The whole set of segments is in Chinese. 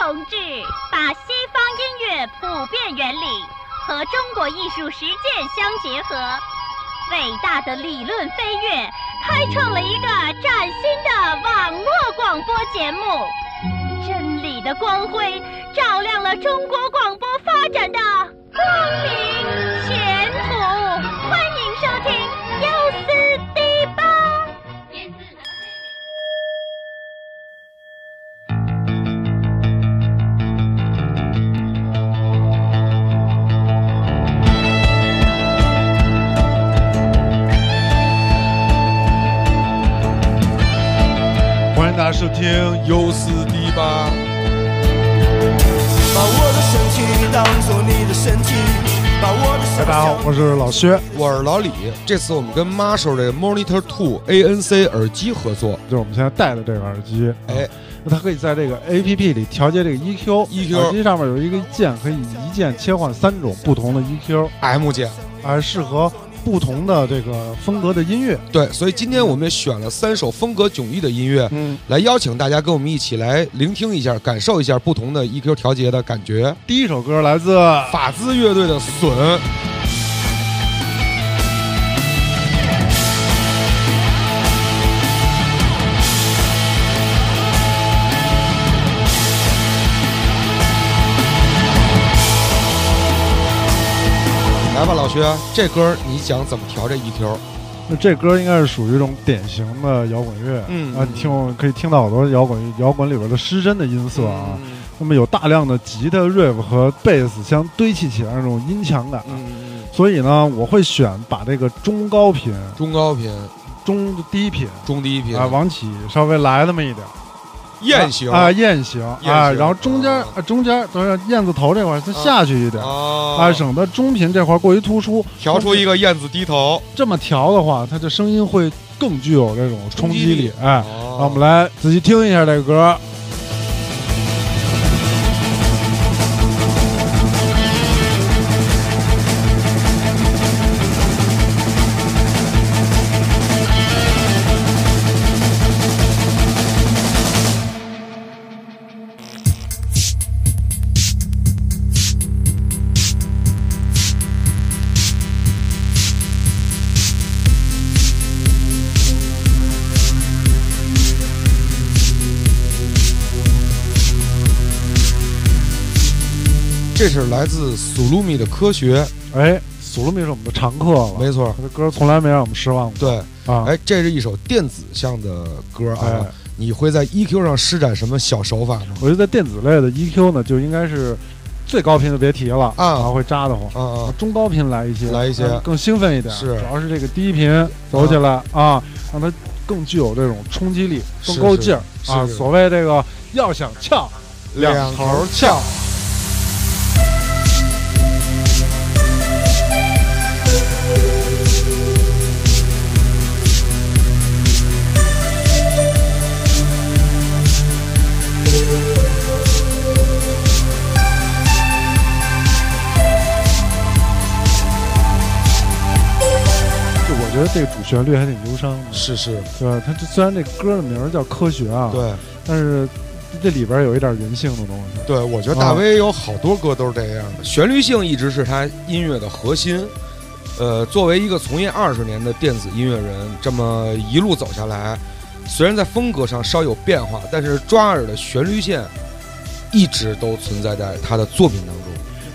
同志把西方音乐普遍原理和中国艺术实践相结合，伟大的理论飞跃，开创了一个崭新的网络广播节目。真理的光辉照亮了中国广播发展的光明欢迎大家收听优思迪吧。把我的身体当做你的身体，把我的大家好，我是老薛，我是老李。这次我们跟 Marshall 这个 Monitor Two ANC 耳机合作，就是我们现在戴的这个耳机。哎，那它可以在这个 APP 里调节这个 EQ。EQ 耳机上面有一个键，可以一键切换三种不同的 EQ，M 键。啊适合不同的这个风格的音乐。对，所以今天我们也选了三首风格迥异的音乐，嗯，来邀请大家跟我们一起来聆听一下，感受一下不同的 EQ 调节的感觉。第一首歌来自法兹乐队的《笋》，来吧，老薛，这歌你想怎么调这 E EQ？那这歌应该是属于一种典型的摇滚乐。嗯啊，你听可以听到好多摇滚摇滚里边的失真的音色啊。那么有大量的吉他、riff 和贝斯相堆砌起来那种音强感。嗯，所以呢，我会选把这个中高频、中高频、中低频中低频啊往起稍微来那么一点儿，雁形啊，雁形啊，然后中间啊中间等下燕子头这块儿它下去一点儿啊啊，省得中频这块儿过于突出。调出一个燕子低头。这么调的话，它的声音会更具有这种冲击力力。哎，哦让我们来仔细听一下这个歌。这是来自苏鲁米的科学，哎，苏鲁米是我们的常客了，没错。他的歌从来没让我们失望过。对，啊，哎，这是一首电子向的歌啊哎。你会在 EQ 上施展什么小手法吗？我觉得在电子类的 EQ 呢，就应该是最高频的别提了啊然后会扎得慌。啊啊，中高频来一些，来一些更兴奋一点。是主要是这个低频走起来啊，让它更具有这种冲击力，更够劲儿啊。所谓这个要想翘，两头翘。这个主旋律还挺忧伤的，是是，对吧？它这虽然这歌的名叫科学啊，，对但是这里边有一点人性的东西。对，我觉得大威有好多歌都是这样的，旋律性一直是他音乐的核心。呃，作为一个从业二十年的电子音乐人，这么一路走下来，虽然在风格上稍有变化，但是抓耳的旋律线一直都存在在他的作品当中，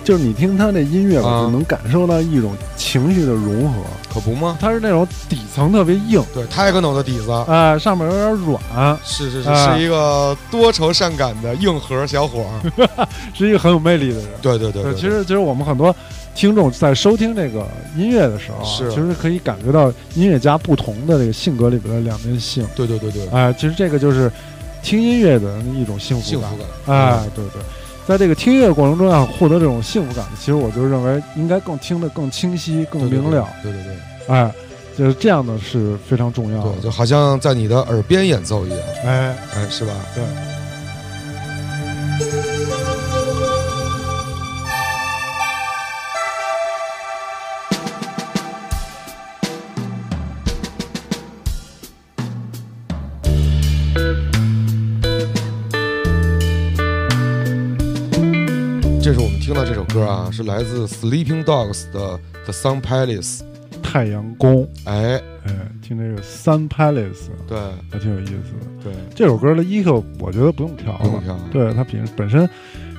就是你听他那音乐吧，啊就能感受到一种情绪的融合。可不吗？他是那种底层特别硬，对，techno 的底子，哎、上面有点软，是是是，啊是一个多愁善感的硬核小伙儿。是一个很有魅力的人。对对对对，其实其实我们很多听众在收听这个音乐的时候其实可以感觉到音乐家不同的这个性格里边的两面性。对对对对，哎、其实这个就是听音乐的一种幸福感。哎，对对，在这个听音乐过程中要获得这种幸福感，其实我就认为应该更听得更清晰、更明了。对对对哎，就是这样的是非常重要对，的。就好像在你的耳边演奏一样，哎，哎，是吧？对。这是我们听到这首歌啊，是来自 Sleeping Dogs 的 The Sun Palace。太阳宫，哎，哎，听这个 Sun Palace 对。还挺有意思的。对，这首歌的 EQ 我觉得不用调了，不用调对它平本身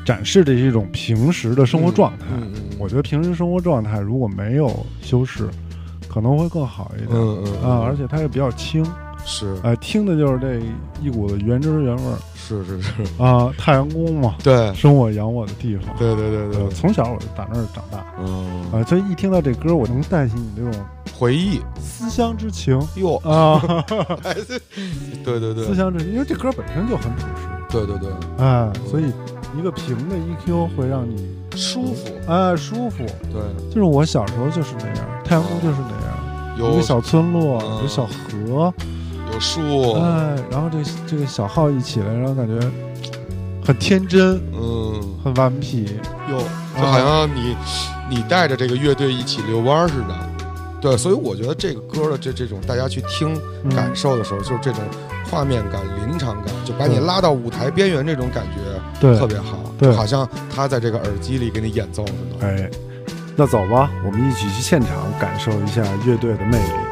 展示的是一种平时的生活状态。嗯嗯，我觉得平时生活状态如果没有修饰，可能会更好一点。嗯嗯嗯。啊，而且它也比较轻，是。哎、听的就是这一股子原汁原味儿是是是，啊。太阳宫嘛，对生我养我的地方。对对对呃，对，从小我就打那儿长大嗯，啊，所以一听到这歌，我能带起你这种回忆思乡之情哟，啊，对对对思乡之情，因为这歌本身就很朴实，对对对，哎，所以一个平的 EQ 会让你舒服，哎舒服。对，就是我小时候就是那样，太阳宫就是那样，有一有个小村落，嗯有小河，有树，哎，然后这个这个小号一起来，然后感觉很天真，嗯，很顽皮，哟，就好像你你带着这个乐队一起遛弯似的。对，所以我觉得这个歌的这这种大家去听嗯。感受的时候，就是这种画面感、临场感，就把你拉到舞台边缘，这种感觉对。特别好，对。就好像他在这个耳机里给你演奏似的。哎，那走吧，我们一起去现场感受一下乐队的魅力。